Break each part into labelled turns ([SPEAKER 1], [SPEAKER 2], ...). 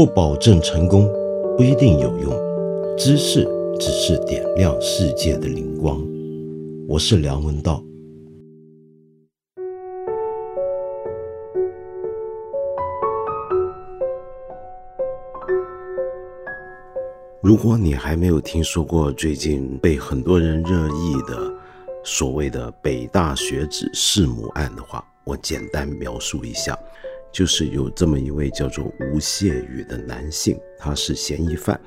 [SPEAKER 1] 不保证成功，不一定有用。知识只是点亮世界的灵光。我是梁文道。如果你还没有听说过最近被很多人热议的所谓的北大学子弑母案的话，我简单描述一下。就是有这么一位叫做吴谢宇的男性，他是嫌疑犯，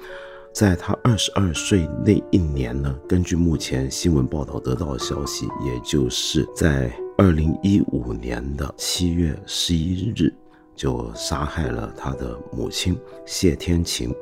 [SPEAKER 1] 在他二十二岁那一年呢，根据目前新闻报道得到的消息，也就是在二零一五年的七月十一日，就杀害了他的母亲谢天晴，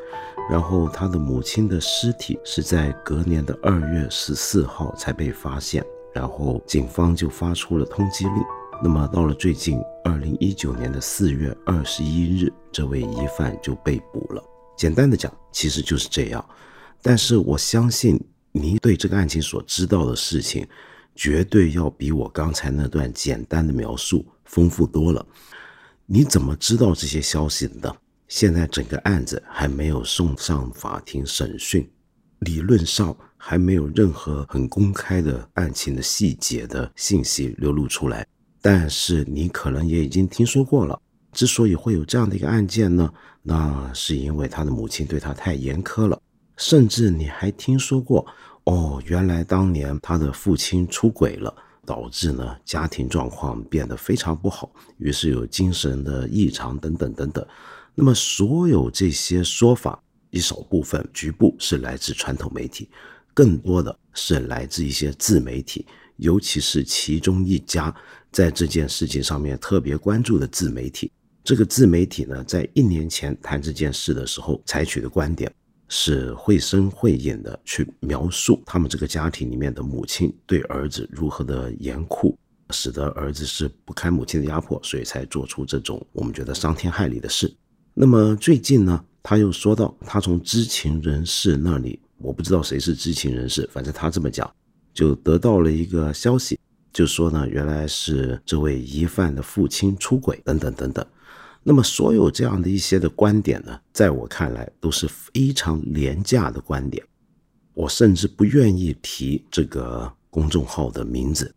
[SPEAKER 1] 然后他的母亲的尸体是在隔年的二月十四号才被发现，然后警方就发出了通缉令。那么到了最近二零一九年的四月二十一日，这位疑犯就被捕了。简单的讲，其实就是这样。但是我相信你对这个案情所知道的事情，绝对要比我刚才那段简单的描述丰富多了。你怎么知道这些消息的呢？现在整个案子还没有送上法庭审讯，理论上还没有任何很公开的案情的细节的信息流露出来。但是你可能也已经听说过了。之所以会有这样的一个案件呢，那是因为他的母亲对他太严苛了。甚至你还听说过，哦，原来当年他的父亲出轨了，导致呢家庭状况变得非常不好，于是有精神的异常等等等等。那么所有这些说法，一少部分局部是来自传统媒体，更多的是来自一些自媒体。尤其是其中一家在这件事情上面特别关注的自媒体，这个自媒体呢，在一年前谈这件事的时候，采取的观点是绘声绘影的去描述他们这个家庭里面的母亲对儿子如何的严酷，使得儿子是不堪母亲的压迫，所以才做出这种我们觉得伤天害理的事。那么最近呢，他又说到，他从知情人士那里，我不知道谁是知情人士，反正他这么讲。就得到了一个消息，就说呢，原来是这位疑犯的父亲出轨，等等等等。那么，所有这样的一些的观点呢，在我看来都是非常廉价的观点。我甚至不愿意提这个公众号的名字。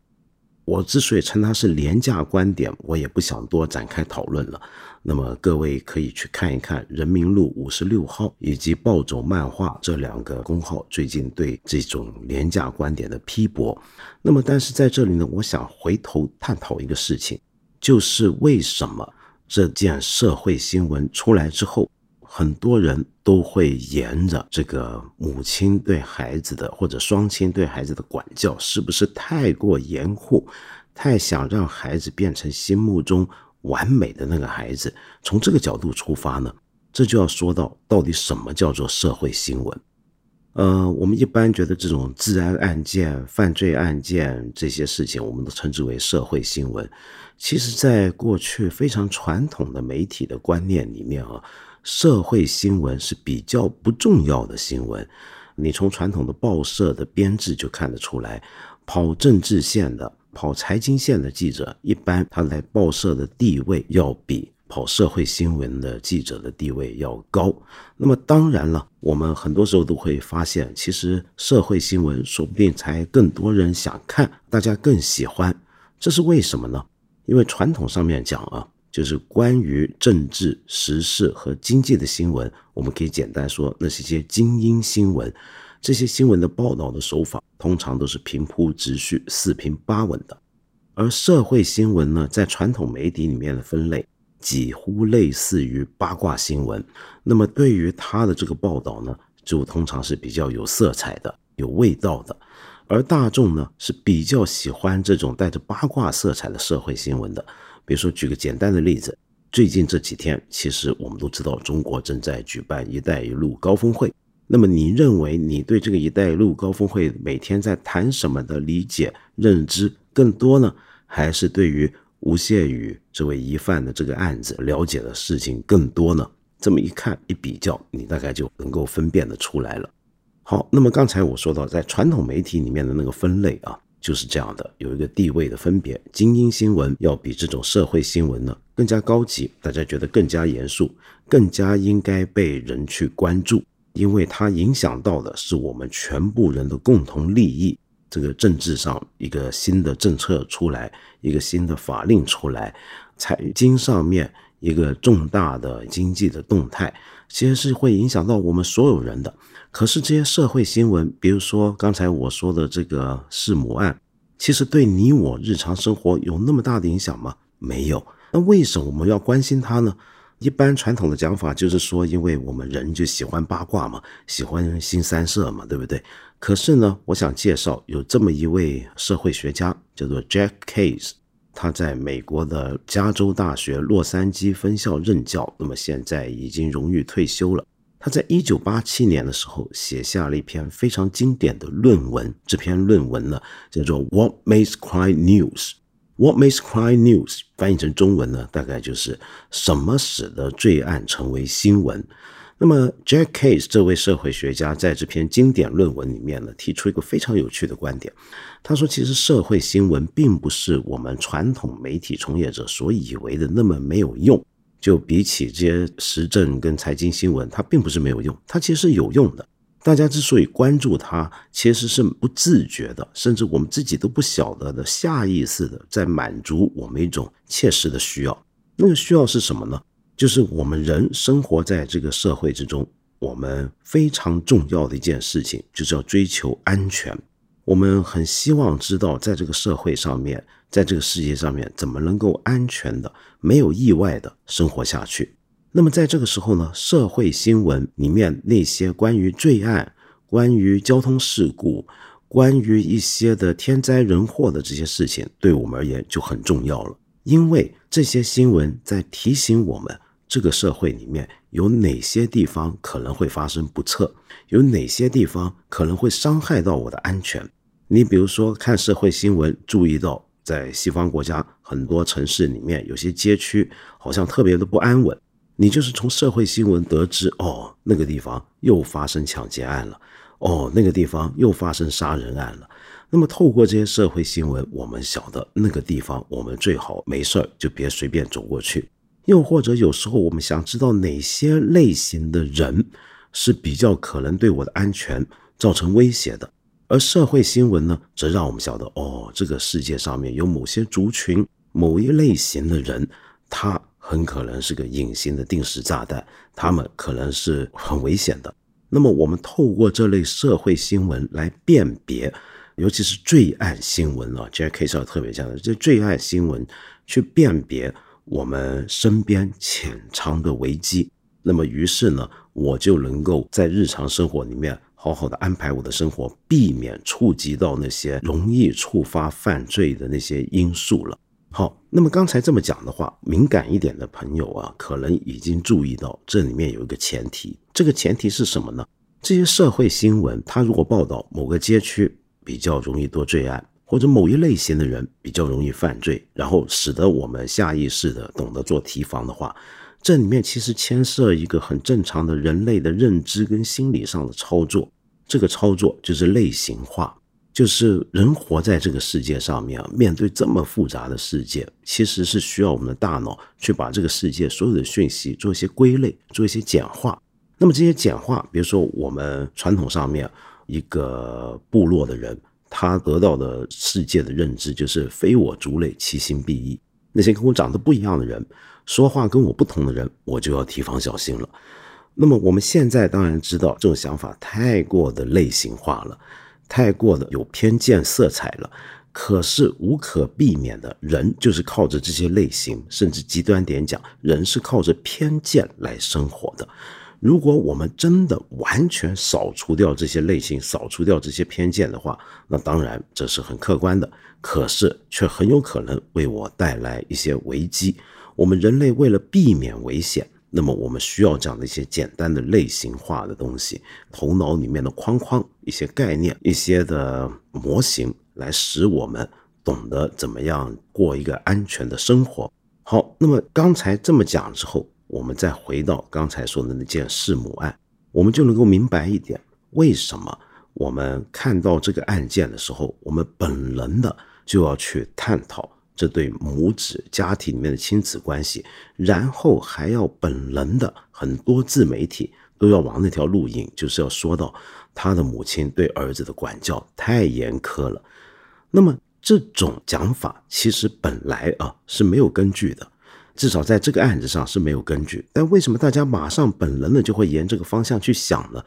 [SPEAKER 1] 我之所以称它是廉价观点，我也不想多展开讨论了。那么各位可以去看一看人民路五十六号以及暴走漫画这两个公号最近对这种廉价观点的批驳。那么，但是在这里呢，我想回头探讨一个事情，就是为什么这件社会新闻出来之后。很多人都会沿着这个母亲对孩子的或者双亲对孩子的管教，是不是太过严酷，太想让孩子变成心目中完美的那个孩子？从这个角度出发呢，这就要说到到底什么叫做社会新闻？呃，我们一般觉得这种治安案件、犯罪案件这些事情，我们都称之为社会新闻。其实，在过去非常传统的媒体的观念里面啊。社会新闻是比较不重要的新闻，你从传统的报社的编制就看得出来，跑政治线的、跑财经线的记者，一般他来报社的地位要比跑社会新闻的记者的地位要高。那么当然了，我们很多时候都会发现，其实社会新闻说不定才更多人想看，大家更喜欢，这是为什么呢？因为传统上面讲啊。就是关于政治、时事和经济的新闻，我们可以简单说，那是一些精英新闻。这些新闻的报道的手法通常都是平铺直叙、四平八稳的。而社会新闻呢，在传统媒体里面的分类几乎类似于八卦新闻。那么对于他的这个报道呢，就通常是比较有色彩的、有味道的。而大众呢，是比较喜欢这种带着八卦色彩的社会新闻的。比如说，举个简单的例子，最近这几天，其实我们都知道，中国正在举办“一带一路”高峰会。那么，你认为你对这个“一带一路”高峰会每天在谈什么的理解认知更多呢，还是对于吴谢宇这位疑犯的这个案子了解的事情更多呢？这么一看一比较，你大概就能够分辨得出来了。好，那么刚才我说到，在传统媒体里面的那个分类啊。就是这样的，有一个地位的分别。精英新闻要比这种社会新闻呢更加高级，大家觉得更加严肃，更加应该被人去关注，因为它影响到的是我们全部人的共同利益。这个政治上一个新的政策出来，一个新的法令出来，财经上面一个重大的经济的动态，其实是会影响到我们所有人的。可是这些社会新闻，比如说刚才我说的这个弑母案，其实对你我日常生活有那么大的影响吗？没有。那为什么我们要关心它呢？一般传统的讲法就是说，因为我们人就喜欢八卦嘛，喜欢新三色嘛，对不对？可是呢，我想介绍有这么一位社会学家，叫做 Jack Case，他在美国的加州大学洛杉矶分校任教，那么现在已经荣誉退休了。他在一九八七年的时候写下了一篇非常经典的论文，这篇论文呢叫做《What Makes Crime News》。What makes crime news？翻译成中文呢，大概就是什么使得罪案成为新闻。那么，Jack Case 这位社会学家在这篇经典论文里面呢，提出一个非常有趣的观点。他说，其实社会新闻并不是我们传统媒体从业者所以为的那么没有用。就比起这些时政跟财经新闻，它并不是没有用，它其实有用的。大家之所以关注它，其实是不自觉的，甚至我们自己都不晓得的，下意识的在满足我们一种切实的需要。那个需要是什么呢？就是我们人生活在这个社会之中，我们非常重要的一件事情，就是要追求安全。我们很希望知道，在这个社会上面，在这个世界上面，怎么能够安全的、没有意外的生活下去。那么，在这个时候呢，社会新闻里面那些关于罪案、关于交通事故、关于一些的天灾人祸的这些事情，对我们而言就很重要了，因为这些新闻在提醒我们。这个社会里面有哪些地方可能会发生不测？有哪些地方可能会伤害到我的安全？你比如说看社会新闻，注意到在西方国家很多城市里面，有些街区好像特别的不安稳。你就是从社会新闻得知，哦，那个地方又发生抢劫案了，哦，那个地方又发生杀人案了。那么透过这些社会新闻，我们晓得那个地方，我们最好没事儿就别随便走过去。又或者有时候我们想知道哪些类型的人是比较可能对我的安全造成威胁的，而社会新闻呢，则让我们晓得哦，这个世界上面有某些族群、某一类型的人，他很可能是个隐形的定时炸弹，他们可能是很危险的。那么我们透过这类社会新闻来辨别，尤其是罪案新闻啊，J.K. 是要特别强的，这罪案新闻去辨别。我们身边潜藏的危机，那么于是呢，我就能够在日常生活里面好好的安排我的生活，避免触及到那些容易触发犯罪的那些因素了。好，那么刚才这么讲的话，敏感一点的朋友啊，可能已经注意到这里面有一个前提，这个前提是什么呢？这些社会新闻，它如果报道某个街区比较容易多罪案。或者某一类型的人比较容易犯罪，然后使得我们下意识的懂得做提防的话，这里面其实牵涉一个很正常的人类的认知跟心理上的操作。这个操作就是类型化，就是人活在这个世界上面，面对这么复杂的世界，其实是需要我们的大脑去把这个世界所有的讯息做一些归类，做一些简化。那么这些简化，比如说我们传统上面一个部落的人。他得到的世界的认知就是非我族类，其心必异。那些跟我长得不一样的人，说话跟我不同的人，我就要提防小心了。那么我们现在当然知道这种想法太过的类型化了，太过的有偏见色彩了。可是无可避免的，人就是靠着这些类型，甚至极端点讲，人是靠着偏见来生活的。如果我们真的完全扫除掉这些类型，扫除掉这些偏见的话，那当然这是很客观的，可是却很有可能为我带来一些危机。我们人类为了避免危险，那么我们需要这样的一些简单的类型化的东西，头脑里面的框框、一些概念、一些的模型，来使我们懂得怎么样过一个安全的生活。好，那么刚才这么讲之后。我们再回到刚才说的那件弑母案，我们就能够明白一点，为什么我们看到这个案件的时候，我们本能的就要去探讨这对母子家庭里面的亲子关系，然后还要本能的很多自媒体都要往那条路引，就是要说到他的母亲对儿子的管教太严苛了。那么这种讲法其实本来啊是没有根据的，至少在这个案子上是没有根据。但为什么大家马上本能的就会沿这个方向去想呢？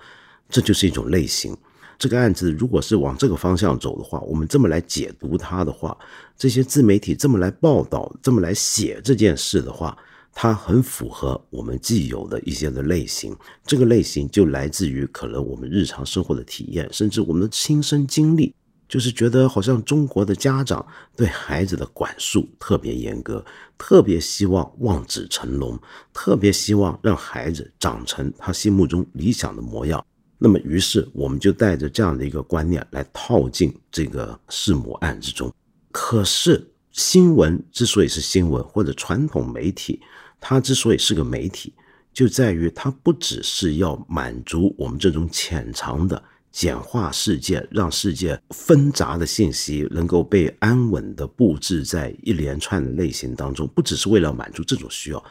[SPEAKER 1] 这就是一种类型。这个案子如果是往这个方向走的话，我们这么来解读它的话，这些自媒体这么来报道、这么来写这件事的话，它很符合我们既有的一些的类型。这个类型就来自于可能我们日常生活的体验，甚至我们的亲身经历，就是觉得好像中国的家长对孩子的管束特别严格，特别希望望子成龙，特别希望让孩子长成他心目中理想的模样。那么，于是我们就带着这样的一个观念来套进这个弑母案之中。可是，新闻之所以是新闻，或者传统媒体，它之所以是个媒体，就在于它不只是要满足我们这种潜藏的简化世界，让世界纷杂的信息能够被安稳的布置在一连串的类型当中，不只是为了满足这种需要。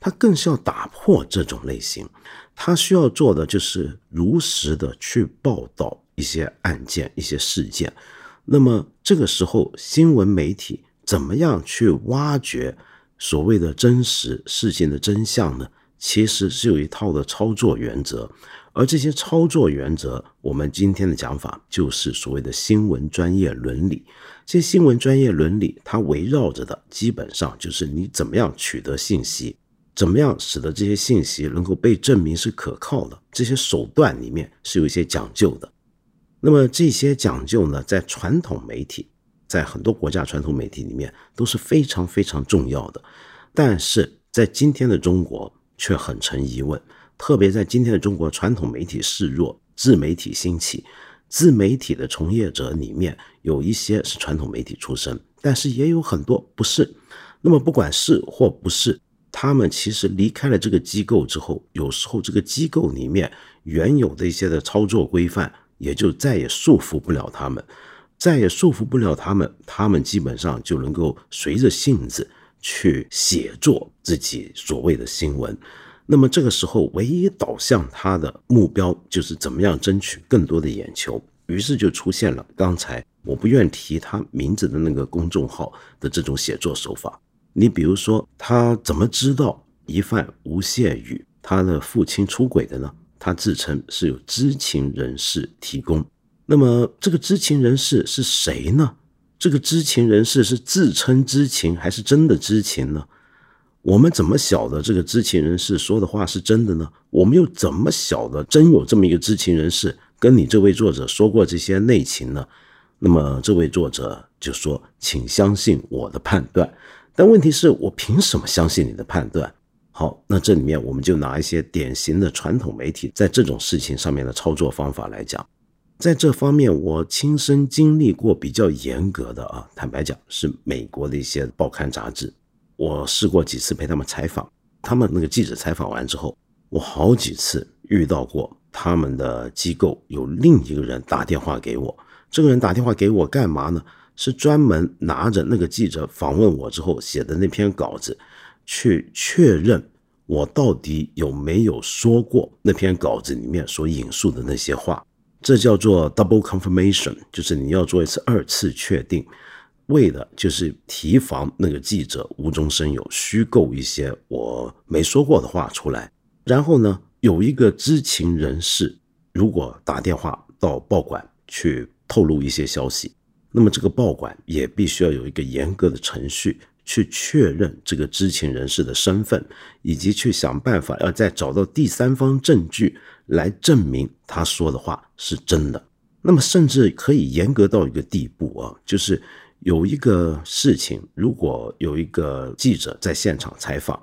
[SPEAKER 1] 它更是要打破这种类型，他需要做的就是如实的去报道一些案件、一些事件。那么这个时候，新闻媒体怎么样去挖掘所谓的真实事件的真相呢？其实是有一套的操作原则，而这些操作原则，我们今天的讲法就是所谓的新闻专业伦理。这些新闻专业伦理，它围绕着的基本上就是你怎么样取得信息。怎么样使得这些信息能够被证明是可靠的？这些手段里面是有一些讲究的。那么这些讲究呢，在传统媒体，在很多国家传统媒体里面都是非常非常重要的。但是在今天的中国却很成疑问，特别在今天的中国，传统媒体示弱，自媒体兴起，自媒体的从业者里面有一些是传统媒体出身，但是也有很多不是。那么不管是或不是。他们其实离开了这个机构之后，有时候这个机构里面原有的一些的操作规范，也就再也束缚不了他们，再也束缚不了他们，他们基本上就能够随着性子去写作自己所谓的新闻。那么这个时候，唯一导向他的目标就是怎么样争取更多的眼球，于是就出现了刚才我不愿提他名字的那个公众号的这种写作手法。你比如说，他怎么知道疑犯吴谢宇他的父亲出轨的呢？他自称是有知情人士提供。那么这个知情人士是谁呢？这个知情人士是自称知情还是真的知情呢？我们怎么晓得这个知情人士说的话是真的呢？我们又怎么晓得真有这么一个知情人士跟你这位作者说过这些内情呢？那么这位作者就说：“请相信我的判断。”但问题是我凭什么相信你的判断？好，那这里面我们就拿一些典型的传统媒体在这种事情上面的操作方法来讲，在这方面我亲身经历过比较严格的啊，坦白讲是美国的一些报刊杂志，我试过几次陪他们采访，他们那个记者采访完之后，我好几次遇到过他们的机构有另一个人打电话给我，这个人打电话给我干嘛呢？是专门拿着那个记者访问我之后写的那篇稿子，去确认我到底有没有说过那篇稿子里面所引述的那些话。这叫做 double confirmation，就是你要做一次二次确定，为的就是提防那个记者无中生有，虚构一些我没说过的话出来。然后呢，有一个知情人士如果打电话到报馆去透露一些消息。那么这个报馆也必须要有一个严格的程序去确认这个知情人士的身份，以及去想办法要再找到第三方证据来证明他说的话是真的。那么甚至可以严格到一个地步啊，就是有一个事情，如果有一个记者在现场采访，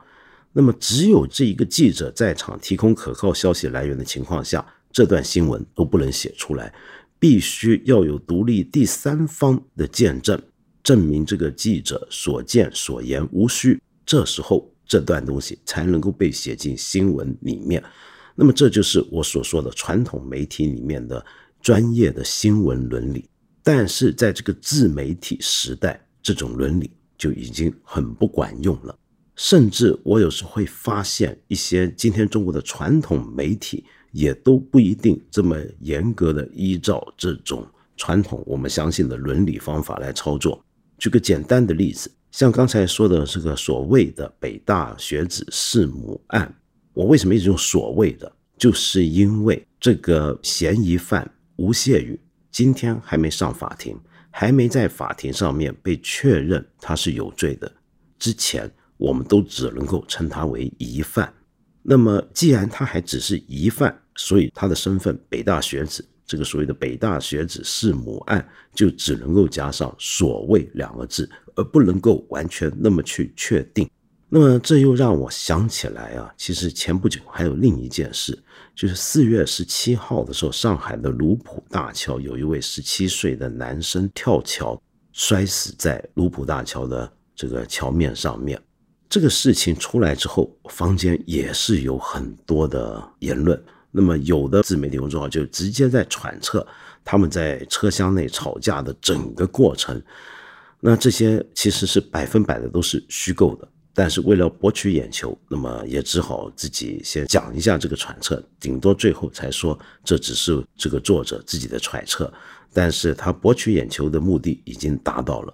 [SPEAKER 1] 那么只有这一个记者在场提供可靠消息来源的情况下，这段新闻都不能写出来。必须要有独立第三方的见证，证明这个记者所见所言无虚。这时候，这段东西才能够被写进新闻里面。那么，这就是我所说的传统媒体里面的专业的新闻伦理。但是在这个自媒体时代，这种伦理就已经很不管用了。甚至我有时会发现，一些今天中国的传统媒体也都不一定这么严格的依照这种传统我们相信的伦理方法来操作。举个简单的例子，像刚才说的这个所谓的北大学子弑母案，我为什么一直用所谓的？就是因为这个嫌疑犯吴谢宇今天还没上法庭，还没在法庭上面被确认他是有罪的之前。我们都只能够称他为疑犯。那么，既然他还只是疑犯，所以他的身份——北大学子，这个所谓的北大学子弑母案，就只能够加上“所谓”两个字，而不能够完全那么去确定。那么，这又让我想起来啊，其实前不久还有另一件事，就是四月十七号的时候，上海的卢浦大桥有一位十七岁的男生跳桥摔死在卢浦大桥的这个桥面上面。这个事情出来之后，坊间也是有很多的言论。那么，有的自媒体公众号就直接在揣测他们在车厢内吵架的整个过程。那这些其实是百分百的都是虚构的，但是为了博取眼球，那么也只好自己先讲一下这个揣测，顶多最后才说这只是这个作者自己的揣测，但是他博取眼球的目的已经达到了。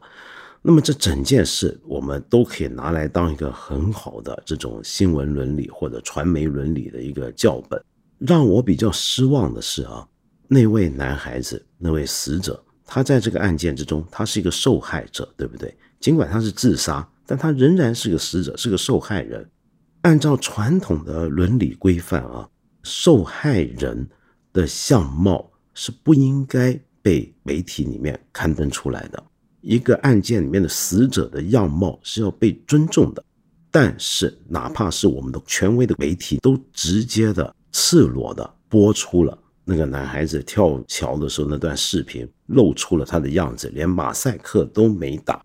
[SPEAKER 1] 那么这整件事，我们都可以拿来当一个很好的这种新闻伦理或者传媒伦理的一个教本。让我比较失望的是啊，那位男孩子，那位死者，他在这个案件之中，他是一个受害者，对不对？尽管他是自杀，但他仍然是个死者，是个受害人。按照传统的伦理规范啊，受害人的相貌是不应该被媒体里面刊登出来的。一个案件里面的死者的样貌是要被尊重的，但是哪怕是我们的权威的媒体，都直接的赤裸的播出了那个男孩子跳桥的时候那段视频，露出了他的样子，连马赛克都没打。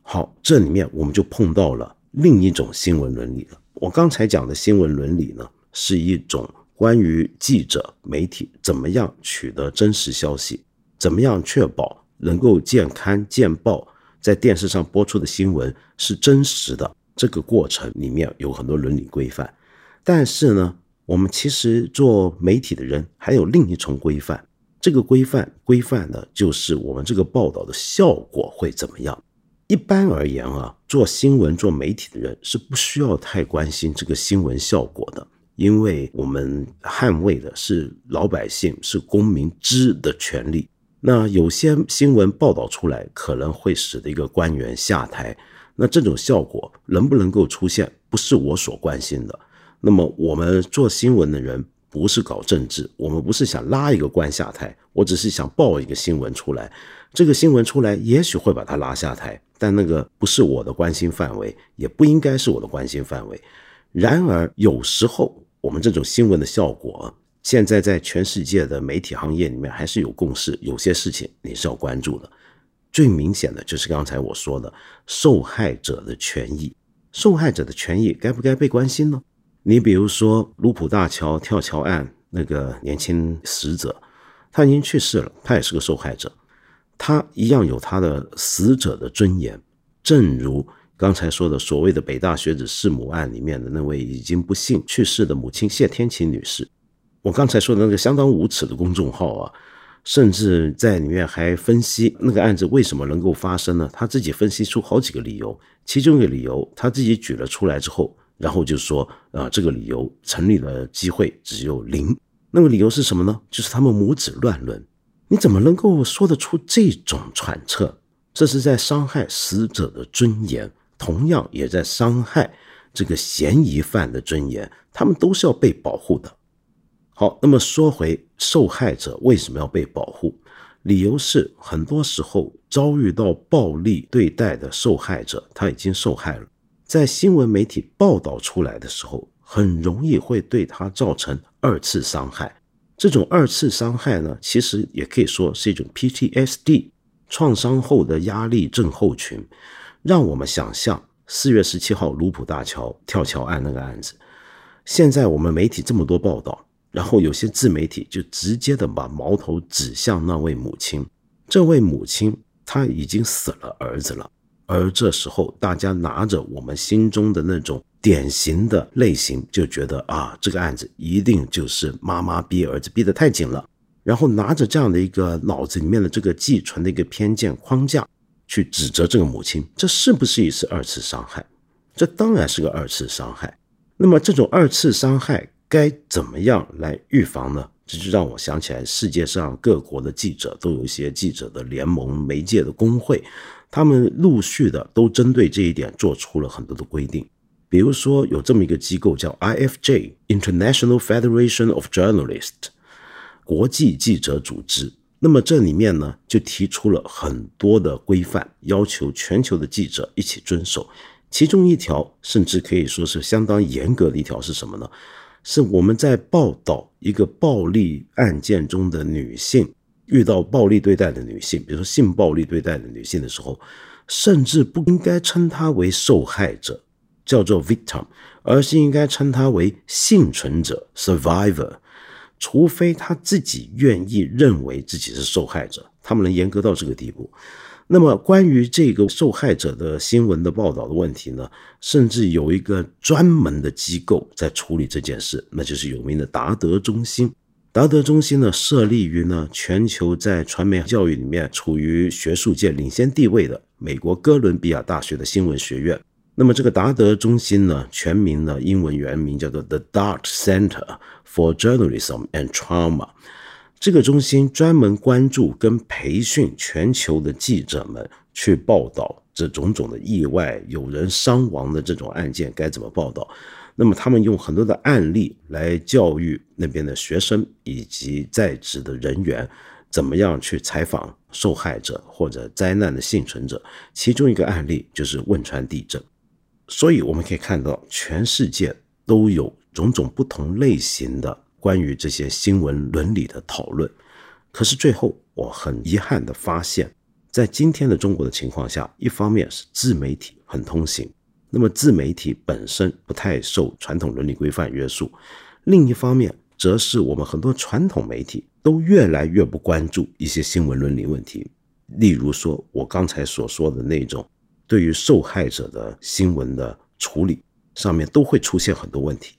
[SPEAKER 1] 好，这里面我们就碰到了另一种新闻伦理了。我刚才讲的新闻伦理呢，是一种关于记者媒体怎么样取得真实消息，怎么样确保。能够见刊见报，在电视上播出的新闻是真实的，这个过程里面有很多伦理规范。但是呢，我们其实做媒体的人还有另一重规范，这个规范规范的就是我们这个报道的效果会怎么样。一般而言啊，做新闻做媒体的人是不需要太关心这个新闻效果的，因为我们捍卫的是老百姓是公民知的权利。那有些新闻报道出来，可能会使得一个官员下台。那这种效果能不能够出现，不是我所关心的。那么我们做新闻的人不是搞政治，我们不是想拉一个官下台，我只是想报一个新闻出来。这个新闻出来，也许会把他拉下台，但那个不是我的关心范围，也不应该是我的关心范围。然而有时候我们这种新闻的效果。现在在全世界的媒体行业里面，还是有共识，有些事情你是要关注的。最明显的就是刚才我说的受害者的权益，受害者的权益该不该被关心呢？你比如说卢浦大桥跳桥案那个年轻死者，他已经去世了，他也是个受害者，他一样有他的死者的尊严。正如刚才说的所谓的北大学子弑母案里面的那位已经不幸去世的母亲谢天琪女士。我刚才说的那个相当无耻的公众号啊，甚至在里面还分析那个案子为什么能够发生呢？他自己分析出好几个理由，其中一个理由他自己举了出来之后，然后就说啊，这个理由成立的机会只有零。那个理由是什么呢？就是他们母子乱伦。你怎么能够说得出这种揣测？这是在伤害死者的尊严，同样也在伤害这个嫌疑犯的尊严。他们都是要被保护的。好，那么说回受害者为什么要被保护？理由是很多时候遭遇到暴力对待的受害者，他已经受害了，在新闻媒体报道出来的时候，很容易会对他造成二次伤害。这种二次伤害呢，其实也可以说是一种 PTSD 创伤后的压力症候群。让我们想象四月十七号卢浦大桥跳桥案那个案子，现在我们媒体这么多报道。然后有些自媒体就直接的把矛头指向那位母亲，这位母亲她已经死了儿子了，而这时候大家拿着我们心中的那种典型的类型，就觉得啊，这个案子一定就是妈妈逼儿子逼得太紧了，然后拿着这样的一个脑子里面的这个寄存的一个偏见框架去指责这个母亲，这是不是一次二次伤害？这当然是个二次伤害。那么这种二次伤害。该怎么样来预防呢？这就让我想起来，世界上各国的记者都有一些记者的联盟、媒介的工会，他们陆续的都针对这一点做出了很多的规定。比如说，有这么一个机构叫 IFJ（International Federation of Journalists），国际记者组织。那么这里面呢，就提出了很多的规范，要求全球的记者一起遵守。其中一条甚至可以说是相当严格的一条是什么呢？是我们在报道一个暴力案件中的女性遇到暴力对待的女性，比如说性暴力对待的女性的时候，甚至不应该称她为受害者，叫做 victim，而是应该称她为幸存者 survivor，除非她自己愿意认为自己是受害者，他们能严格到这个地步。那么，关于这个受害者的新闻的报道的问题呢，甚至有一个专门的机构在处理这件事，那就是有名的达德中心。达德中心呢，设立于呢全球在传媒教育里面处于学术界领先地位的美国哥伦比亚大学的新闻学院。那么，这个达德中心呢，全名呢英文原名叫做 The Dart Center for Journalism and Trauma。这个中心专门关注跟培训全球的记者们，去报道这种种的意外、有人伤亡的这种案件该怎么报道。那么他们用很多的案例来教育那边的学生以及在职的人员，怎么样去采访受害者或者灾难的幸存者。其中一个案例就是汶川地震。所以我们可以看到，全世界都有种种不同类型的。关于这些新闻伦理的讨论，可是最后我很遗憾的发现，在今天的中国的情况下，一方面是自媒体很通行，那么自媒体本身不太受传统伦理规范约束；另一方面，则是我们很多传统媒体都越来越不关注一些新闻伦理问题，例如说我刚才所说的那种对于受害者的新闻的处理上面都会出现很多问题。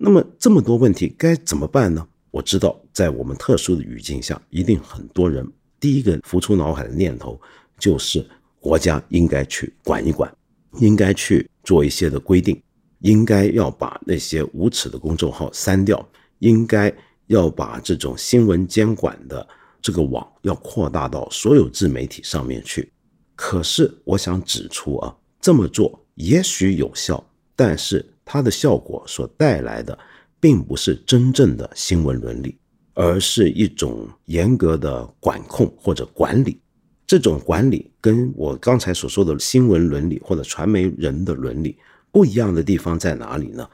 [SPEAKER 1] 那么这么多问题该怎么办呢？我知道，在我们特殊的语境下，一定很多人第一个浮出脑海的念头就是国家应该去管一管，应该去做一些的规定，应该要把那些无耻的公众号删掉，应该要把这种新闻监管的这个网要扩大到所有自媒体上面去。可是我想指出啊，这么做也许有效，但是。它的效果所带来的，并不是真正的新闻伦理，而是一种严格的管控或者管理。这种管理跟我刚才所说的新闻伦理或者传媒人的伦理不一样的地方在哪里呢？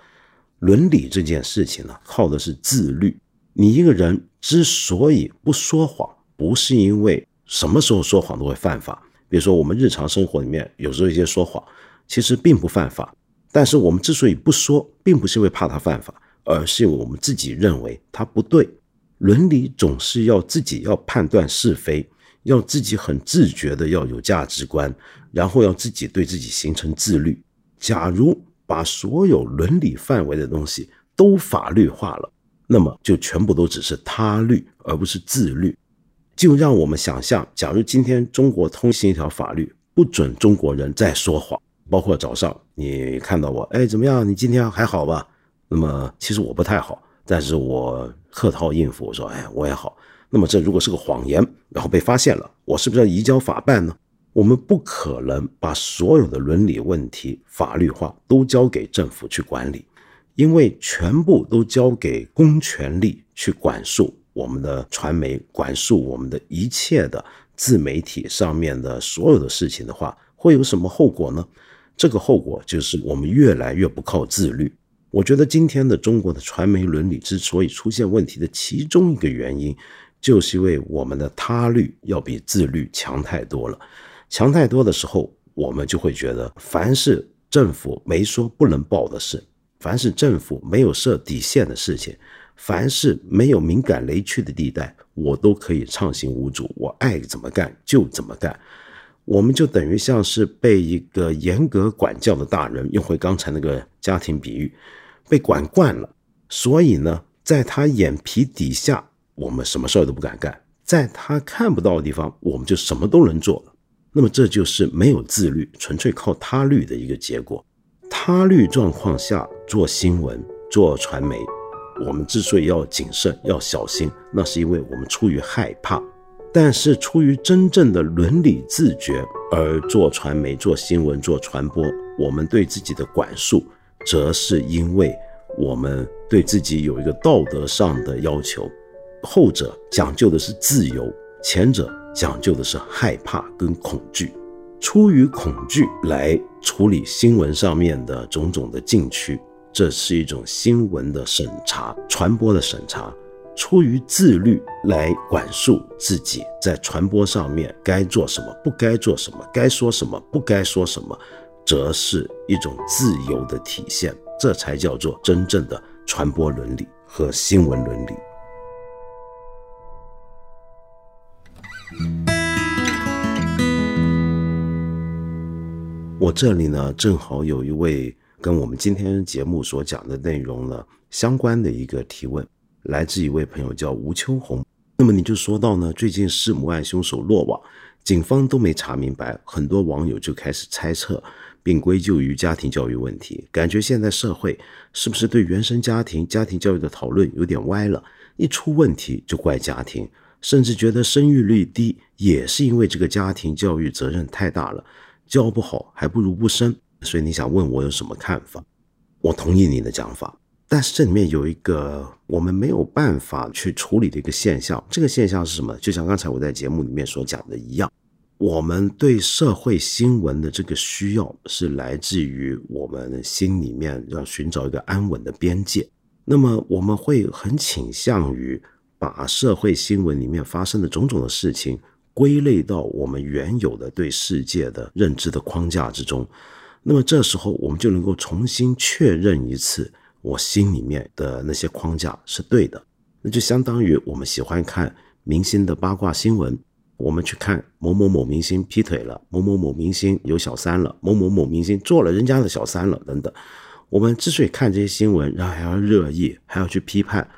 [SPEAKER 1] 伦理这件事情呢，靠的是自律。你一个人之所以不说谎，不是因为什么时候说谎都会犯法。比如说，我们日常生活里面有时候一些说谎，其实并不犯法。但是我们之所以不说，并不是因为怕他犯法，而是因为我们自己认为他不对。伦理总是要自己要判断是非，要自己很自觉的要有价值观，然后要自己对自己形成自律。假如把所有伦理范围的东西都法律化了，那么就全部都只是他律，而不是自律。就让我们想象，假如今天中国通行一条法律，不准中国人再说谎。包括早上你看到我，哎，怎么样？你今天还好吧？那么其实我不太好，但是我客套应付，我说，哎，我也好。那么这如果是个谎言，然后被发现了，我是不是要移交法办呢？我们不可能把所有的伦理问题法律化，都交给政府去管理，因为全部都交给公权力去管束我们的传媒，管束我们的一切的自媒体上面的所有的事情的话，会有什么后果呢？这个后果就是我们越来越不靠自律。我觉得今天的中国的传媒伦理之所以出现问题的其中一个原因，就是因为我们的他律要比自律强太多了。强太多的时候，我们就会觉得，凡是政府没说不能报的事，凡是政府没有设底线的事情，凡是没有敏感雷区的地带，我都可以畅行无阻，我爱怎么干就怎么干。我们就等于像是被一个严格管教的大人，用回刚才那个家庭比喻，被管惯了，所以呢，在他眼皮底下，我们什么事儿都不敢干；在他看不到的地方，我们就什么都能做。那么这就是没有自律，纯粹靠他律的一个结果。他律状况下做新闻、做传媒，我们之所以要谨慎、要小心，那是因为我们出于害怕。但是出于真正的伦理自觉而做传媒、做新闻、做传播，我们对自己的管束，则是因为我们对自己有一个道德上的要求。后者讲究的是自由，前者讲究的是害怕跟恐惧。出于恐惧来处理新闻上面的种种的禁区，这是一种新闻的审查、传播的审查。出于自律来管束自己在传播上面该做什么，不该做什么，该说什么，不该说什么，则是一种自由的体现。这才叫做真正的传播伦理和新闻伦理。我这里呢，正好有一位跟我们今天节目所讲的内容呢相关的一个提问。来自一位朋友叫吴秋红，那么你就说到呢，最近弑母案凶手落网，警方都没查明白，很多网友就开始猜测，并归咎于家庭教育问题，感觉现在社会是不是对原生家庭、家庭教育的讨论有点歪了？一出问题就怪家庭，甚至觉得生育率低也是因为这个家庭教育责任太大了，教不好还不如不生。所以你想问我有什么看法？我同意你的讲法。但是这里面有一个我们没有办法去处理的一个现象，这个现象是什么？就像刚才我在节目里面所讲的一样，我们对社会新闻的这个需要是来自于我们心里面要寻找一个安稳的边界。那么我们会很倾向于把社会新闻里面发生的种种的事情归类到我们原有的对世界的认知的框架之中。那么这时候我们就能够重新确认一次。我心里面的那些框架是对的，那就相当于我们喜欢看明星的八卦新闻，我们去看某某某明星劈腿了，某某某明星有小三了，某某某明星做了人家的小三了等等。我们之所以看这些新闻，然后还要热议，还要去批判，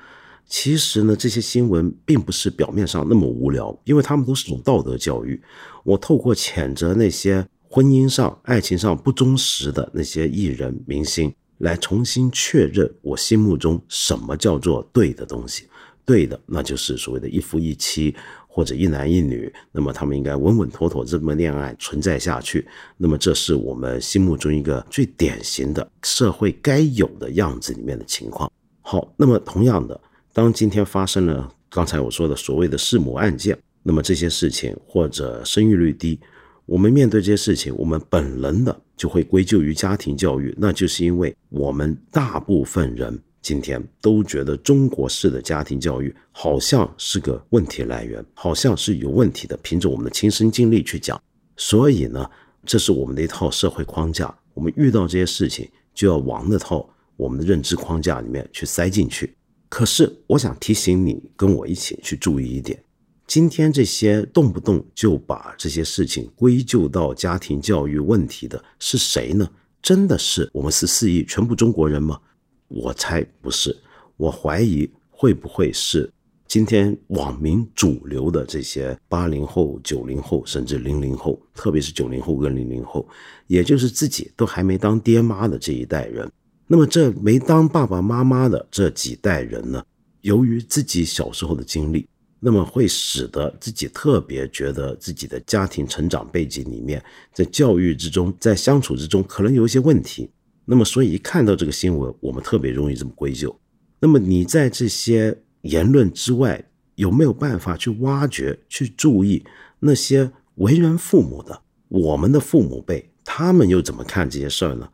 [SPEAKER 1] 其实呢，这些新闻并不是表面上那么无聊，因为他们都是种道德教育。我透过谴责那些婚姻上、爱情上不忠实的那些艺人明星。来重新确认我心目中什么叫做对的东西，对的，那就是所谓的一夫一妻或者一男一女，那么他们应该稳稳妥妥这么恋爱存在下去，那么这是我们心目中一个最典型的社会该有的样子里面的情况。好，那么同样的，当今天发生了刚才我说的所谓的弑母案件，那么这些事情或者生育率低。我们面对这些事情，我们本能的就会归咎于家庭教育，那就是因为我们大部分人今天都觉得中国式的家庭教育好像是个问题来源，好像是有问题的。凭着我们的亲身经历去讲，所以呢，这是我们的一套社会框架。我们遇到这些事情，就要往那套我们的认知框架里面去塞进去。可是，我想提醒你，跟我一起去注意一点。今天这些动不动就把这些事情归咎到家庭教育问题的是谁呢？真的是我们十四亿全部中国人吗？我猜不是，我怀疑会不会是今天网民主流的这些八零后、九零后甚至零零后，特别是九零后跟零零后，也就是自己都还没当爹妈的这一代人。那么这没当爸爸妈妈的这几代人呢？由于自己小时候的经历。那么会使得自己特别觉得自己的家庭成长背景里面，在教育之中，在相处之中可能有一些问题。那么，所以一看到这个新闻，我们特别容易这么归咎。那么，你在这些言论之外，有没有办法去挖掘、去注意那些为人父母的，我们的父母辈，他们又怎么看这些事儿呢？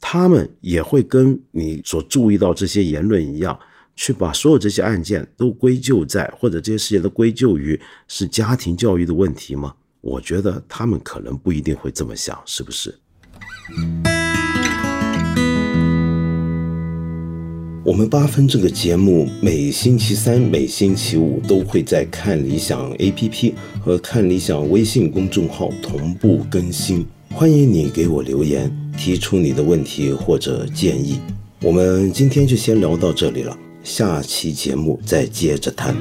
[SPEAKER 1] 他们也会跟你所注意到这些言论一样。去把所有这些案件都归咎在，或者这些事情都归咎于是家庭教育的问题吗？我觉得他们可能不一定会这么想，是不是？我们八分这个节目每星期三、每星期五都会在看理想 APP 和看理想微信公众号同步更新。欢迎你给我留言，提出你的问题或者建议。我们今天就先聊到这里了，下期节目再接着谈。